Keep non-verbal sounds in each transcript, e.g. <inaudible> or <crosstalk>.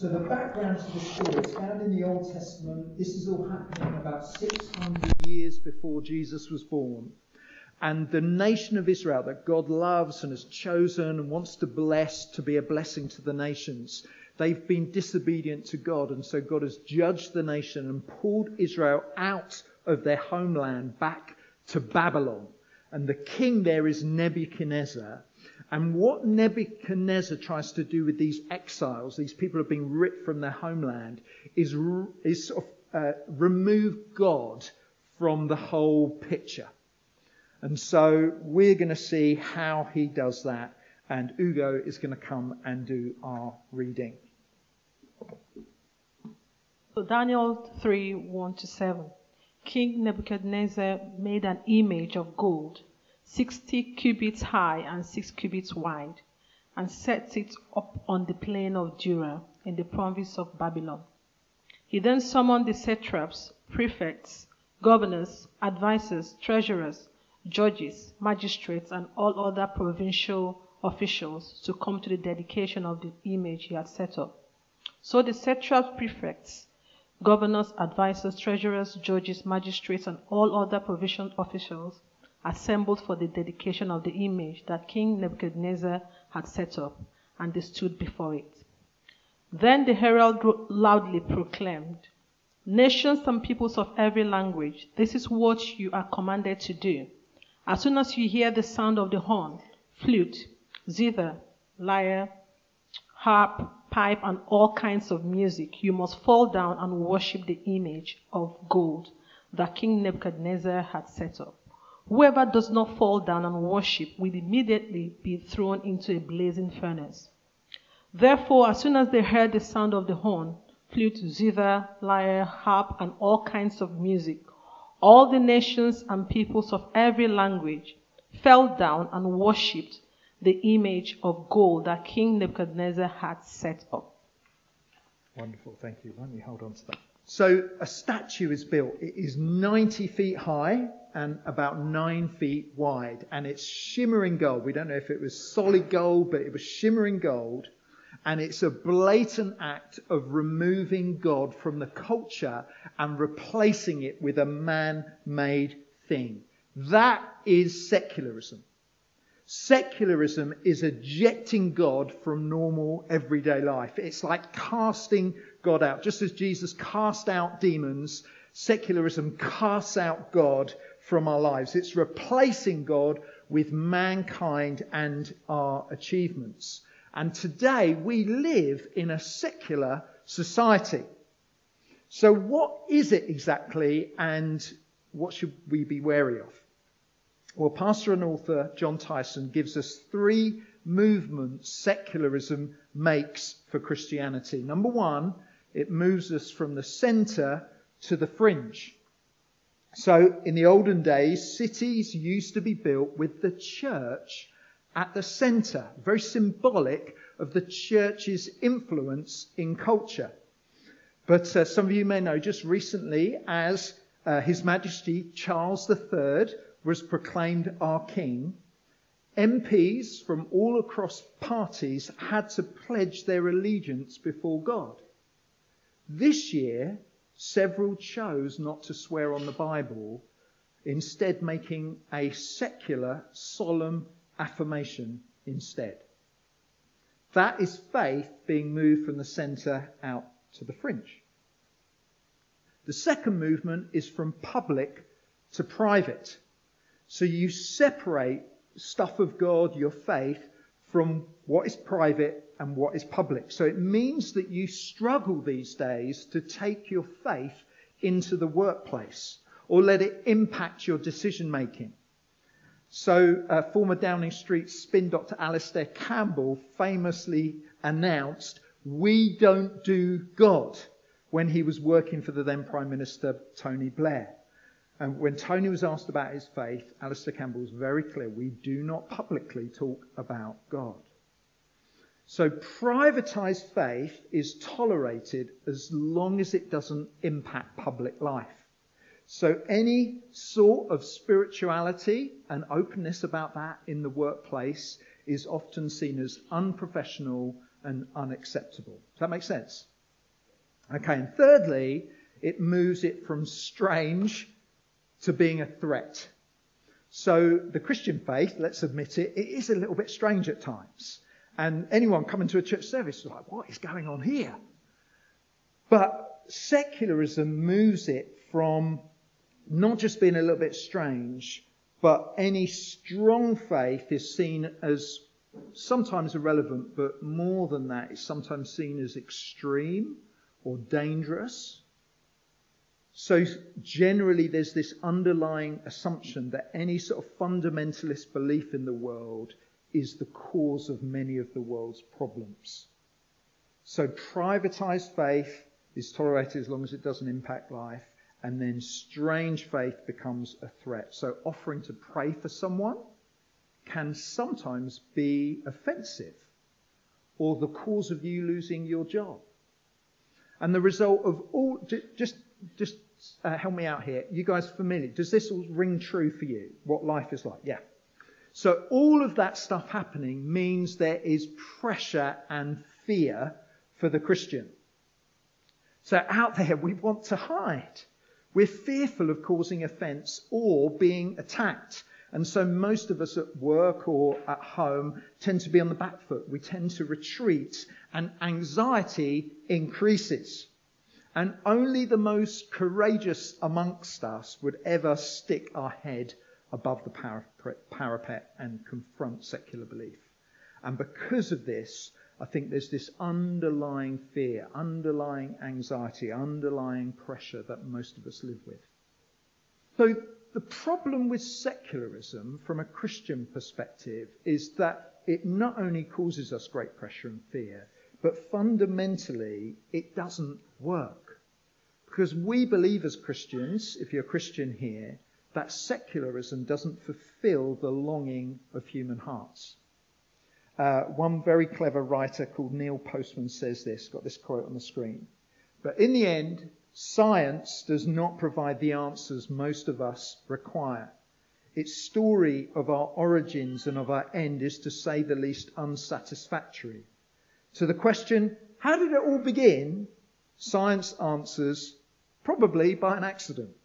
So the background to the story is found in the Old Testament. This is all happening about 600 years before Jesus was born. And the nation of Israel that God loves and has chosen and wants to bless to be a blessing to the nations, they've been disobedient to God. And so God has judged the nation and pulled Israel out of their homeland back to Babylon. And the king there is Nebuchadnezzar. And what Nebuchadnezzar tries to do with these exiles, these people who have been ripped from their homeland, is, is sort of, uh, remove God from the whole picture. And so we're going to see how he does that. And Ugo is going to come and do our reading. So Daniel 3 1 to 7. King Nebuchadnezzar made an image of gold 60 cubits high and 6 cubits wide, and set it up on the plain of Dura in the province of Babylon. He then summoned the satraps, prefects, governors, advisers, treasurers, judges, magistrates, and all other provincial officials to come to the dedication of the image he had set up. So the satraps, prefects, governors, advisers, treasurers, judges, magistrates, and all other provincial officials assembled for the dedication of the image that King Nebuchadnezzar had set up, and they stood before it. Then the herald loudly proclaimed, Nations and peoples of every language, this is what you are commanded to do. As soon as you hear the sound of the horn, flute, zither, lyre, harp, pipe, and all kinds of music, you must fall down and worship the image of gold that King Nebuchadnezzar had set up. Whoever does not fall down and worship will immediately be thrown into a blazing furnace. Therefore, as soon as they heard the sound of the horn, flute, zither, lyre, harp, and all kinds of music, all the nations and peoples of every language fell down and worshipped the image of gold that King Nebuchadnezzar had set up. Wonderful, thank you. Why don't hold on to that? So a statue is built. It is 90 feet high and about 9 feet wide. And it's shimmering gold. We don't know if it was solid gold, but it was shimmering gold. And it's a blatant act of removing God from the culture and replacing it with a man-made thing. That is secularism. Secularism is ejecting God from normal everyday life. It's like casting God out. Just as Jesus cast out demons, secularism casts out God from our lives. It's replacing God with mankind and our achievements. And today we live in a secular society. So what is it exactly and what should we be wary of? Well, pastor and author Jon Tyson gives us three movements secularism makes for Christianity. Number one, it moves us from the center to the fringe. So in the olden days, cities used to be built with the church at the center, very symbolic of the church's influence in culture. But uh, some of you may know just recently, as uh, His Majesty Charles III was proclaimed our king, MPs from all across parties had to pledge their allegiance before God. This year, several chose not to swear on the Bible, instead making a secular, solemn affirmation instead. That is faith being moved from the center out to the fringe. The second movement is from public to private. So you separate stuff of God, your faith, from what is private and what is public. So it means that you struggle these days to take your faith into the workplace or let it impact your decision making. So, uh, former Downing Street spin doctor Alastair Campbell famously announced, We don't do God, when he was working for the then Prime Minister Tony Blair. And when Tony was asked about his faith, Alastair Campbell was very clear we do not publicly talk about God. So privatized faith is tolerated as long as it doesn't impact public life. So any sort of spirituality and openness about that in the workplace is often seen as unprofessional and unacceptable. Does that make sense? Okay, and thirdly, it moves it from strange to being a threat. So the Christian faith, let's admit it, it is a little bit strange at times. And anyone coming to a church service is like, what is going on here? But secularism moves it from not just being a little bit strange, but any strong faith is seen as sometimes irrelevant, but more than that, it's sometimes seen as extreme or dangerous. So generally, there's this underlying assumption that any sort of fundamentalist belief in the world is the cause of many of the world's problems. So privatized faith is tolerated as long as it doesn't impact life, and then strange faith becomes a threat. So offering to pray for someone can sometimes be offensive or the cause of you losing your job. And the result of all, just, just uh, help me out here. You guys familiar? Does this all ring true for you? What life is like? Yeah. So all of that stuff happening means there is pressure and fear for the Christian. So out there we want to hide. We're fearful of causing offense or being attacked. And so most of us at work or at home tend to be on the back foot. We tend to retreat and anxiety increases. And only the most courageous amongst us would ever stick our head above the parapet and confront secular belief. And because of this, I think there's this underlying fear, underlying anxiety, underlying pressure that most of us live with. So the problem with secularism from a Christian perspective is that it not only causes us great pressure and fear, but fundamentally it doesn't work. Because we believe as Christians, if you're a Christian here, that secularism doesn't fulfill the longing of human hearts. Uh, one very clever writer called Neil Postman says this, got this quote on the screen. But in the end, science does not provide the answers most of us require. Its story of our origins and of our end is, to say the least, unsatisfactory. To the question, how did it all begin? Science answers, Probably by an accident.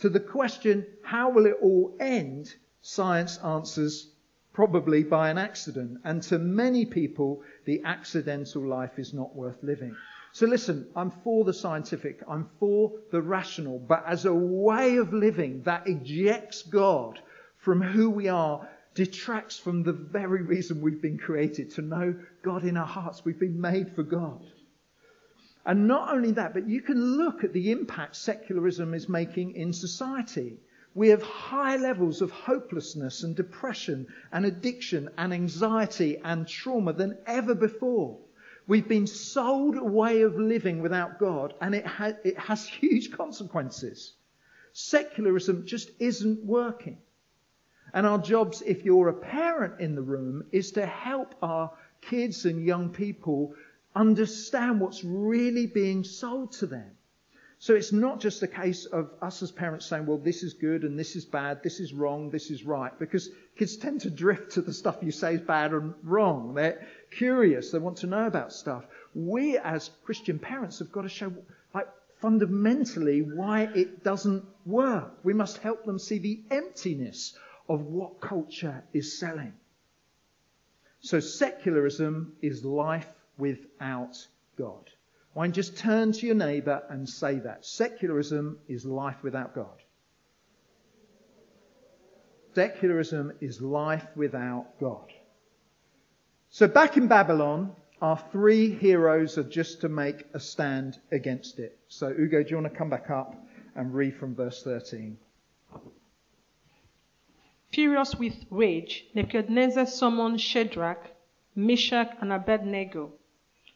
To the question, how will it all end? Science answers, probably by an accident. And to many people, the accidental life is not worth living. So listen, I'm for the scientific, I'm for the rational, but as a way of living that ejects God from who we are, detracts from the very reason we've been created to know God in our hearts. We've been made for God. And not only that, but you can look at the impact secularism is making in society. We have high levels of hopelessness and depression and addiction and anxiety and trauma than ever before. We've been sold a way of living without God and it, ha- it has <laughs> huge consequences. Secularism just isn't working. And our jobs, if you're a parent in the room, is to help our kids and young people understand what's really being sold to them. So it's not just a case of us as parents saying, well, this is good and this is bad, this is wrong, this is right, because kids tend to drift to the stuff you say is bad and wrong. They're curious, they want to know about stuff. We as Christian parents have got to show, like, fundamentally why it doesn't work. We must help them see the emptiness of what culture is selling. So secularism is life without God. Why don't just turn to your neighbour and say that? Secularism is life without God. Secularism is life without God. So back in Babylon, our three heroes are just to make a stand against it. So Ugo, do you want to come back up and read from verse 13? Furious with rage, Nebuchadnezzar summoned Shadrach, Meshach, and Abednego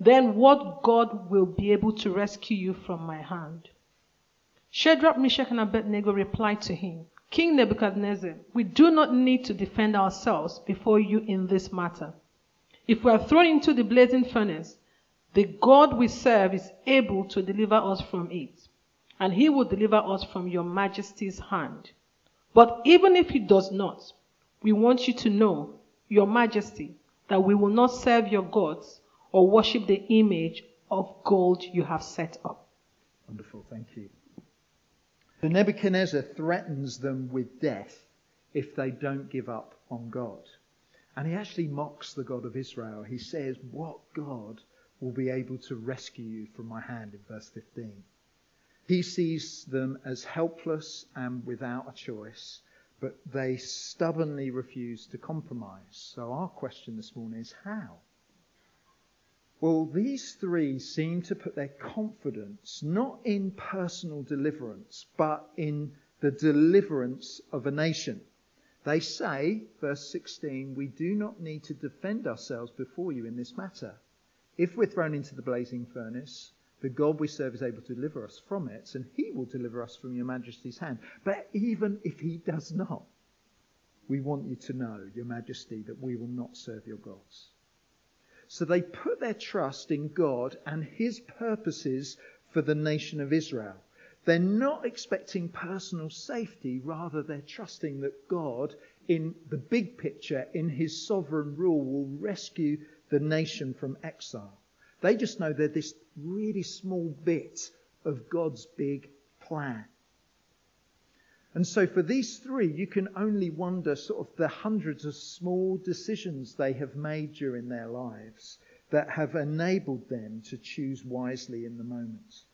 Then what God will be able to rescue you from my hand? Shadrach, Meshach, and Abednego replied to him, King Nebuchadnezzar, we do not need to defend ourselves before you in this matter. If we are thrown into the blazing furnace, the God we serve is able to deliver us from it, and he will deliver us from your majesty's hand. But even if he does not, we want you to know, your majesty, that we will not serve your gods or worship the image of gold you have set up. Wonderful, thank you. The Nebuchadnezzar threatens them with death if they don't give up on God. And he actually mocks the God of Israel. He says, What God will be able to rescue you from my hand in verse 15? He sees them as helpless and without a choice, but they stubbornly refuse to compromise. So our question this morning is how? Well, these three seem to put their confidence not in personal deliverance, but in the deliverance of a nation. They say, verse 16, we do not need to defend ourselves before you in this matter. If we're thrown into the blazing furnace, the God we serve is able to deliver us from it, and he will deliver us from your majesty's hand. But even if he does not, we want you to know, your majesty, that we will not serve your gods. So they put their trust in God and his purposes for the nation of Israel. They're not expecting personal safety, rather, they're trusting that God, in the big picture, in his sovereign rule, will rescue the nation from exile. They just know they're this really small bit of God's big plan. And so for these three, you can only wonder sort of the hundreds of small decisions they have made during their lives that have enabled them to choose wisely in the moments.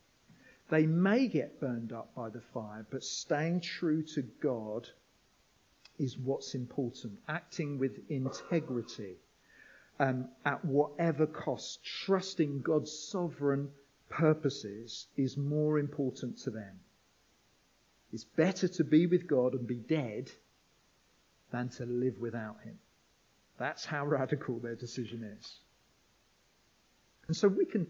They may get burned up by the fire, but staying true to God is what's important. Acting with integrity um, at whatever cost, trusting God's sovereign purposes is more important to them. It's better to be with God and be dead than to live without Him. That's how radical their decision is. And so we can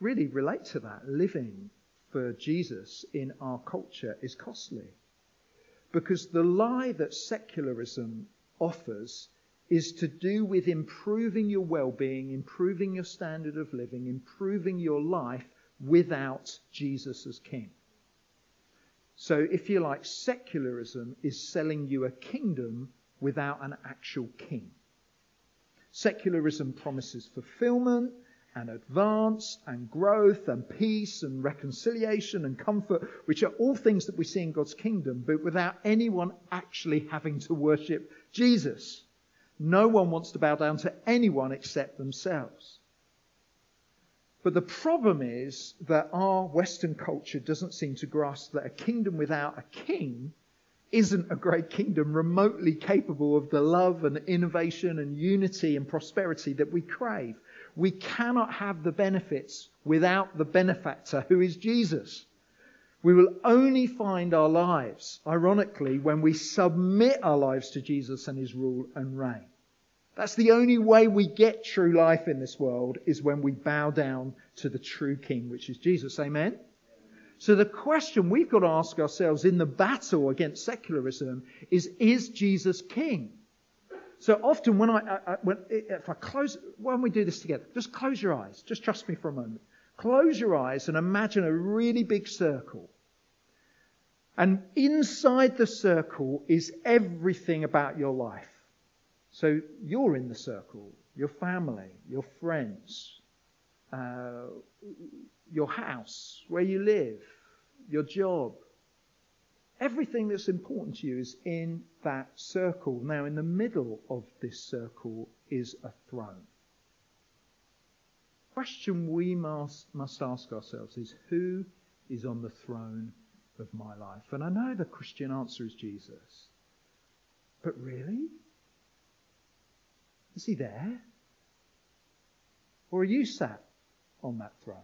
really relate to that. Living for Jesus in our culture is costly. Because the lie that secularism offers is to do with improving your well-being, improving your standard of living, improving your life without Jesus as king. So, if you like, secularism is selling you a kingdom without an actual king. Secularism promises fulfillment and advance and growth and peace and reconciliation and comfort, which are all things that we see in God's kingdom, but without anyone actually having to worship Jesus. No one wants to bow down to anyone except themselves. But the problem is that our Western culture doesn't seem to grasp that a kingdom without a king isn't a great kingdom remotely capable of the love and innovation and unity and prosperity that we crave. We cannot have the benefits without the benefactor who is Jesus. We will only find our lives, ironically, when we submit our lives to Jesus and his rule and reign. That's the only way we get true life in this world is when we bow down to the true King, which is Jesus. Amen? So the question we've got to ask ourselves in the battle against secularism is, is Jesus King? So often when I, I, when, if I close, when we do this together, just close your eyes. Just trust me for a moment. Close your eyes and imagine a really big circle. And inside the circle is everything about your life. So you're in the circle, your family, your friends, uh, your house, where you live, your job. Everything that's important to you is in that circle. Now, in the middle of this circle is a throne. The question we must, must ask ourselves is who is on the throne of my life? And I know the Christian answer is Jesus. But really? Is he there? Or are you sat on that throne?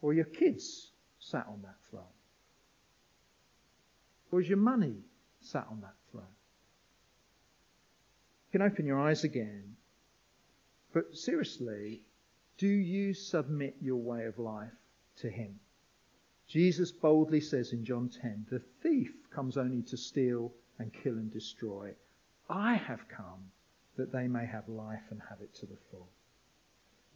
Or are your kids sat on that throne? Or is your money sat on that throne? You can open your eyes again. But seriously, do you submit your way of life to Him? Jesus boldly says in John 10, the thief comes only to steal and kill and destroy. I have come that they may have life and have it to the full.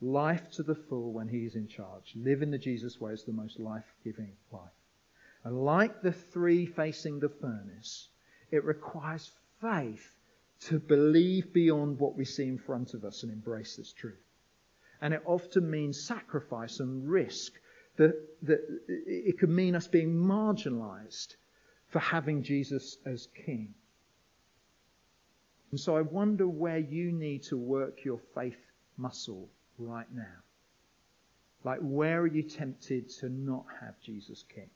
Life to the full when He is in charge. Live in the Jesus way is the most life-giving life. And like the three facing the furnace, it requires faith to believe beyond what we see in front of us and embrace this truth. And it often means sacrifice and risk. That, that it could mean us being marginalized for having Jesus as king. And so I wonder where you need to work your faith muscle right now. Like, where are you tempted to not have Jesus king?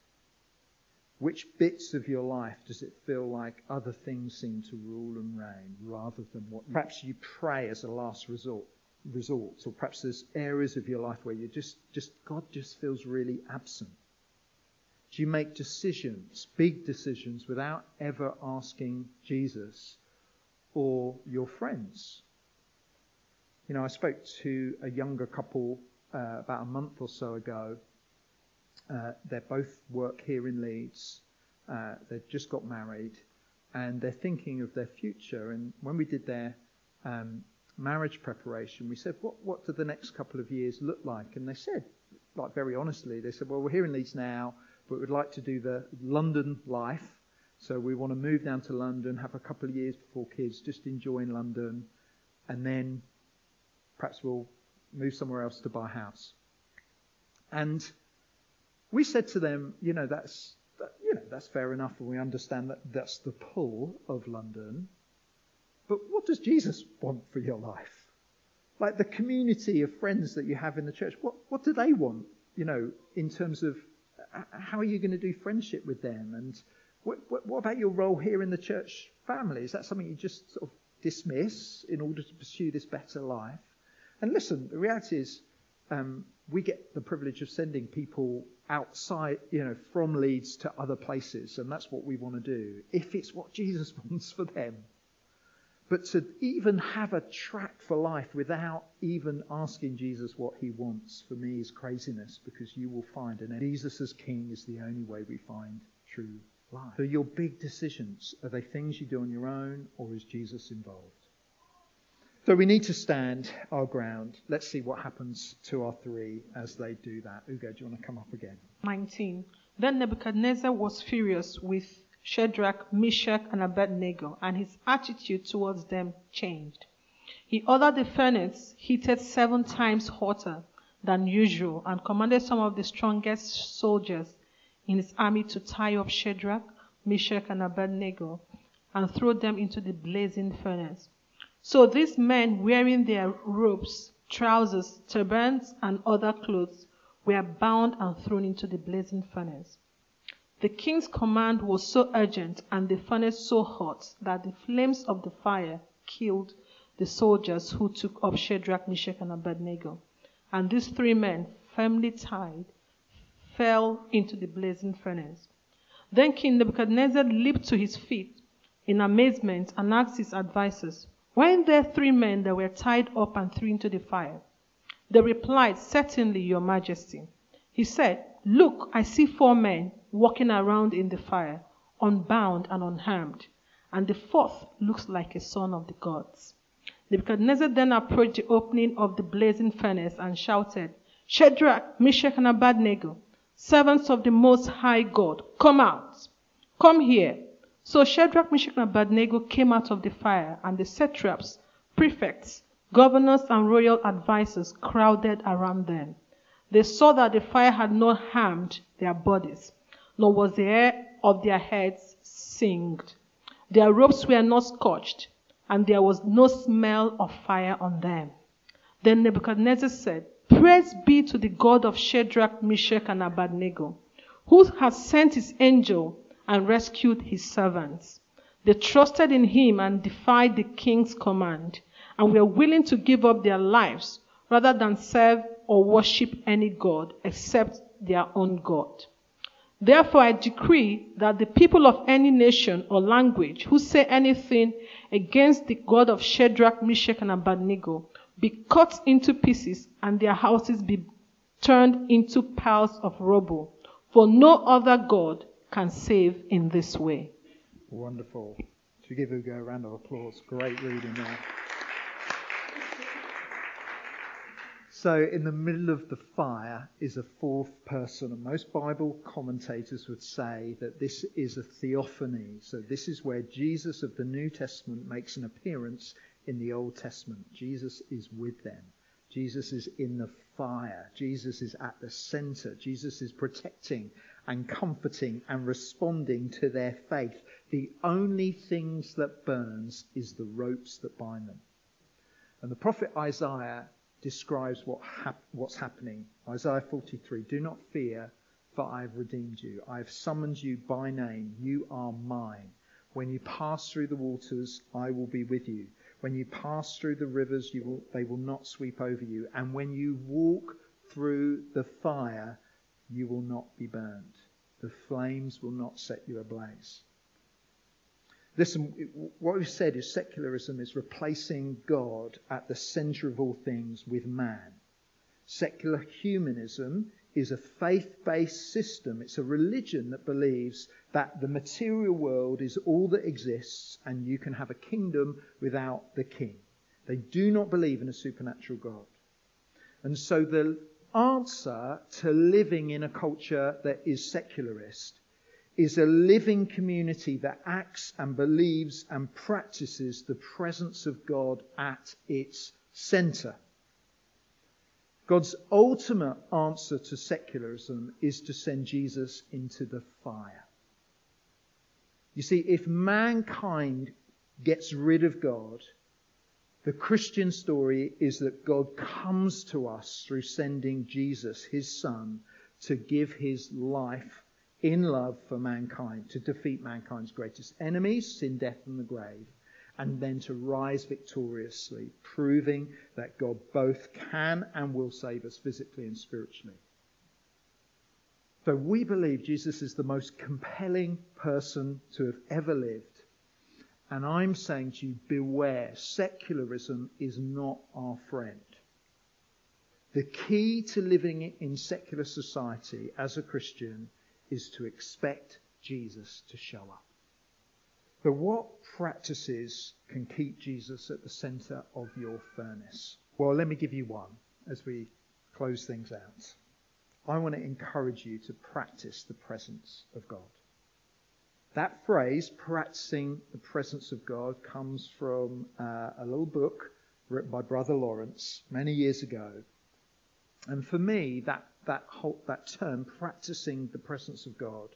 Which bits of your life does it feel like other things seem to rule and reign rather than what perhaps you pray as a last resort, resort, or perhaps there's areas of your life where you just, just God just feels really absent. Do you make decisions, big decisions, without ever asking Jesus or your friends? You know, I spoke to a younger couple uh, about a month or so ago uh, they both work here in Leeds. Uh, they've just got married and they're thinking of their future. And when we did their um, marriage preparation, we said, what, what do the next couple of years look like? And they said, like very honestly, they said, well, we're here in Leeds now, but we'd like to do the London life. So we want to move down to London, have a couple of years before kids, just enjoying London, and then perhaps we'll move somewhere else to buy a house. And we said to them, you know, that's, that, you know, that's fair enough, and we understand that that's the pull of London. But what does Jesus want for your life? Like the community of friends that you have in the church, what, what do they want, you know, in terms of how are you going to do friendship with them? And what, what, about your role here in the church family? Is that something you just sort of dismiss in order to pursue this better life? And listen, the reality is, um, we get the privilege of sending people outside, you know, from Leeds to other places, and that's what we want to do, if it's what <laughs> Jesus wants for them. But to even have a track for life without even asking Jesus what he wants for me is craziness because you will find, and Jesus as King is the only way we find true life. So your big decisions, are they things you do on your own or is Jesus involved? So we need to stand our ground. Let's see what happens to our three as they do that. Ugo, do you want to come up again? 19. Then Nebuchadnezzar was furious with Shadrach, Meshach, and Abednego, and his attitude towards them changed. He ordered the furnace heated seven times hotter than usual and commanded some of the strongest soldiers in his army to tie up Shadrach, Meshach, and Abednego and throw them into the blazing furnace. So these men, wearing their robes, trousers, turbans, and other clothes, were bound and thrown into the blazing furnace. The king's command was so urgent and the furnace so hot that the flames of the fire killed the soldiers who took up Shadrach, Meshach, and Abednego. And these three men, firmly tied, fell into the blazing furnace. Then King Nebuchadnezzar leaped to his feet in amazement and asked his advisers, Weren't there three men that were tied up and thrown into the fire? They replied, Certainly, Your Majesty. He said, Look, I see four men walking around in the fire, unbound and unharmed, and the fourth looks like a son of the gods. Nebuchadnezzar then approached the opening of the blazing furnace and shouted, Shadrach, Meshach, and Abednego, servants of the Most High God, come out. Come here. So Shadrach, Meshach, and Abednego came out of the fire, and the satraps, prefects, governors, and royal advisers crowded around them. They saw that the fire had not harmed their bodies, nor was the hair of their heads singed. Their robes were not scorched, and there was no smell of fire on them. Then Nebuchadnezzar said, Praise be to the God of Shadrach, Meshach, and Abednego, who has sent his angel and rescued his servants. They trusted in him and defied the king's command and were willing to give up their lives rather than serve or worship any god except their own God. Therefore, I decree that the people of any nation or language who say anything against the God of Shadrach, Meshach, and Abednego be cut into pieces and their houses be turned into piles of rubble. For no other God can save in this way. Wonderful. To give Ugo a round of applause. Great reading there. So, in the middle of the fire is a fourth person, and most Bible commentators would say that this is a theophany. So, this is where Jesus of the New Testament makes an appearance in the Old Testament. Jesus is with them. Jesus is in the fire. Jesus is at the center. Jesus is protecting and comforting and responding to their faith. The only things that burns is the ropes that bind them. And the prophet Isaiah describes what hap- what's happening. Isaiah 43 Do not fear, for I have redeemed you. I have summoned you by name. You are mine. When you pass through the waters, I will be with you. When you pass through the rivers, will, they will not sweep over you. And when you walk through the fire, you will not be burned. The flames will not set you ablaze. Listen, what we've said is secularism is replacing God at the center of all things with man. Secular humanism is a faith based system. It's a religion that believes that the material world is all that exists and you can have a kingdom without the king. They do not believe in a supernatural God. And so the answer to living in a culture that is secularist is a living community that acts and believes and practices the presence of God at its center. God's ultimate answer to secularism is to send Jesus into the fire. You see, if mankind gets rid of God, the Christian story is that God comes to us through sending Jesus, his son, to give his life in love for mankind, to defeat mankind's greatest enemies, sin, death, and the grave, and then to rise victoriously, proving that God both can and will save us physically and spiritually. So we believe Jesus is the most compelling person to have ever lived. And I'm saying to you, beware, secularism is not our friend. The key to living in secular society as a Christian is to expect Jesus to show up. But what practices can keep Jesus at the center of your furnace? Well, let me give you one as we close things out. I want to encourage you to practice the presence of God. That phrase, practicing the presence of God, comes from uh, a little book written by Brother Lawrence many years ago. And for me, that that whole, that term, practicing the presence of God,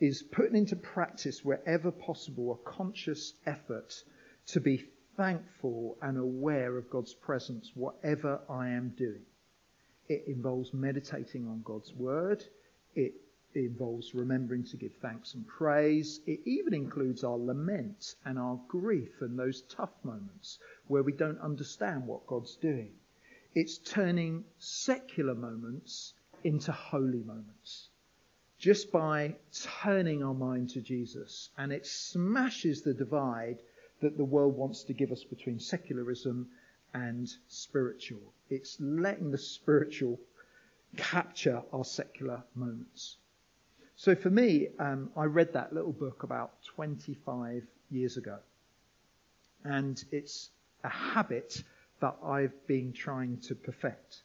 is putting into practice wherever possible a conscious effort to be thankful and aware of God's presence, whatever I am doing. It involves meditating on God's word. It involves remembering to give thanks and praise. It even includes our lament and our grief and those tough moments where we don't understand what God's doing. It's turning secular moments into holy moments just by turning our mind to Jesus. And it smashes the divide that the world wants to give us between secularism and spiritual. It's letting the spiritual capture our secular moments. So for me, um, I read that little book about 25 years ago. And it's a habit that I've been trying to perfect.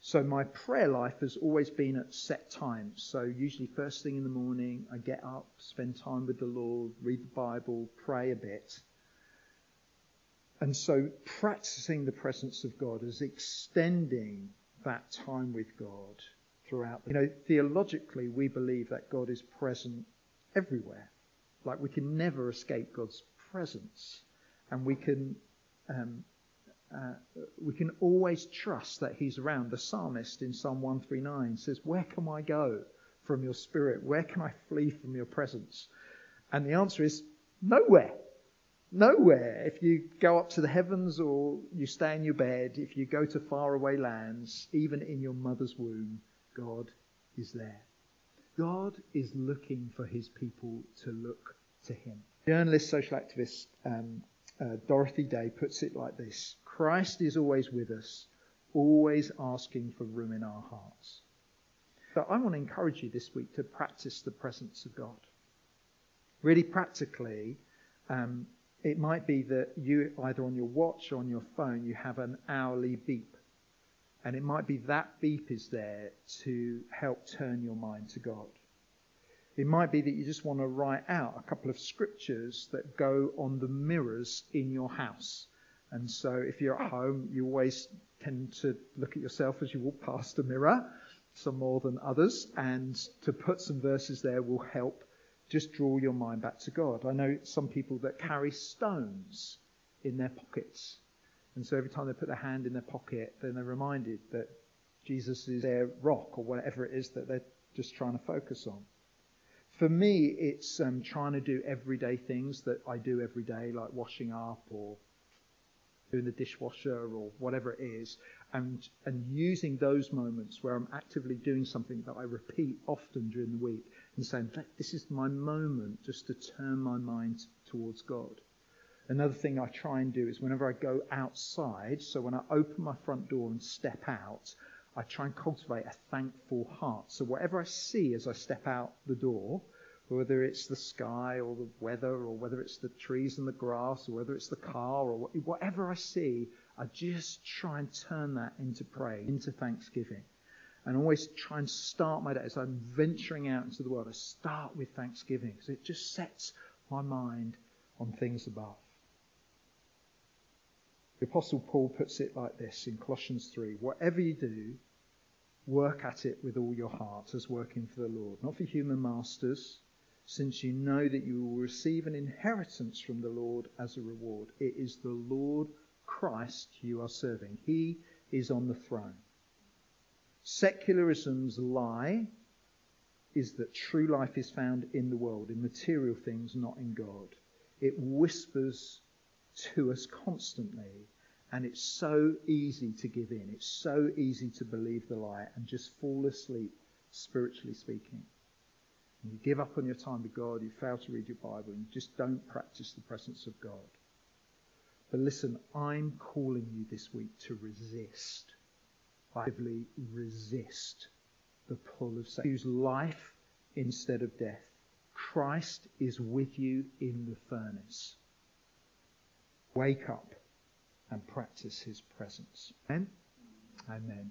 So my prayer life has always been at set times. So usually first thing in the morning, I get up, spend time with the Lord, read the Bible, pray a bit. And so practicing the presence of God is extending that time with God throughout. You know, theologically, we believe that God is present everywhere. Like we can never escape God's presence. And we can um, we can always trust that He's around. The psalmist in Psalm 139 says, Where can I go from your spirit? Where can I flee from your presence? And the answer is nowhere. Nowhere. If you go up to the heavens or you stay in your bed, if you go to faraway lands, even in your mother's womb, God is there. God is looking for his people to look to him. Journalist, social activist um, uh, Dorothy Day puts it like this Christ is always with us, always asking for room in our hearts. But I want to encourage you this week to practice the presence of God. Really practically, um, it might be that you, either on your watch or on your phone, you have an hourly beep. And it might be that beep is there to help turn your mind to God. It might be that you just want to write out a couple of scriptures that go on the mirrors in your house. And so if you're at home, you always tend to look at yourself as you walk past a mirror, some more than others, and to put some verses there will help just draw your mind back to God. I know some people that carry stones in their pockets. And so every time they put their hand in their pocket, then they're reminded that Jesus is their rock or whatever it is that they're just trying to focus on. For me, it's um, trying to do everyday things that I do every day, like washing up or doing the dishwasher or whatever it is, and and using those moments where I'm actively doing something that I repeat often during the week and saying, this is my moment just to turn my mind towards God. Another thing I try and do is whenever I go outside, so when I open my front door and step out, I try and cultivate a thankful heart. So whatever I see as I step out the door, whether it's the sky or the weather or whether it's the trees and the grass or whether it's the car or whatever I see, I just try and turn that into praise, into thanksgiving. And always try and start my day as I'm venturing out into the world. I start with thanksgiving because it just sets my mind on things above. The Apostle Paul puts it like this in Colossians 3 Whatever you do, work at it with all your heart as working for the Lord, not for human masters, since you know that you will receive an inheritance from the Lord as a reward. It is the Lord Christ you are serving, He is on the throne. Secularism's lie is that true life is found in the world, in material things, not in God. It whispers to us constantly, and it's so easy to give in. It's so easy to believe the lie and just fall asleep, spiritually speaking. And you give up on your time with God, you fail to read your Bible, and you just don't practice the presence of God. But listen, I'm calling you this week to resist. Actively resist the pull of Satan. Choose life instead of death. Christ is with you in the furnace. Wake up and practice his presence. Amen. Amen.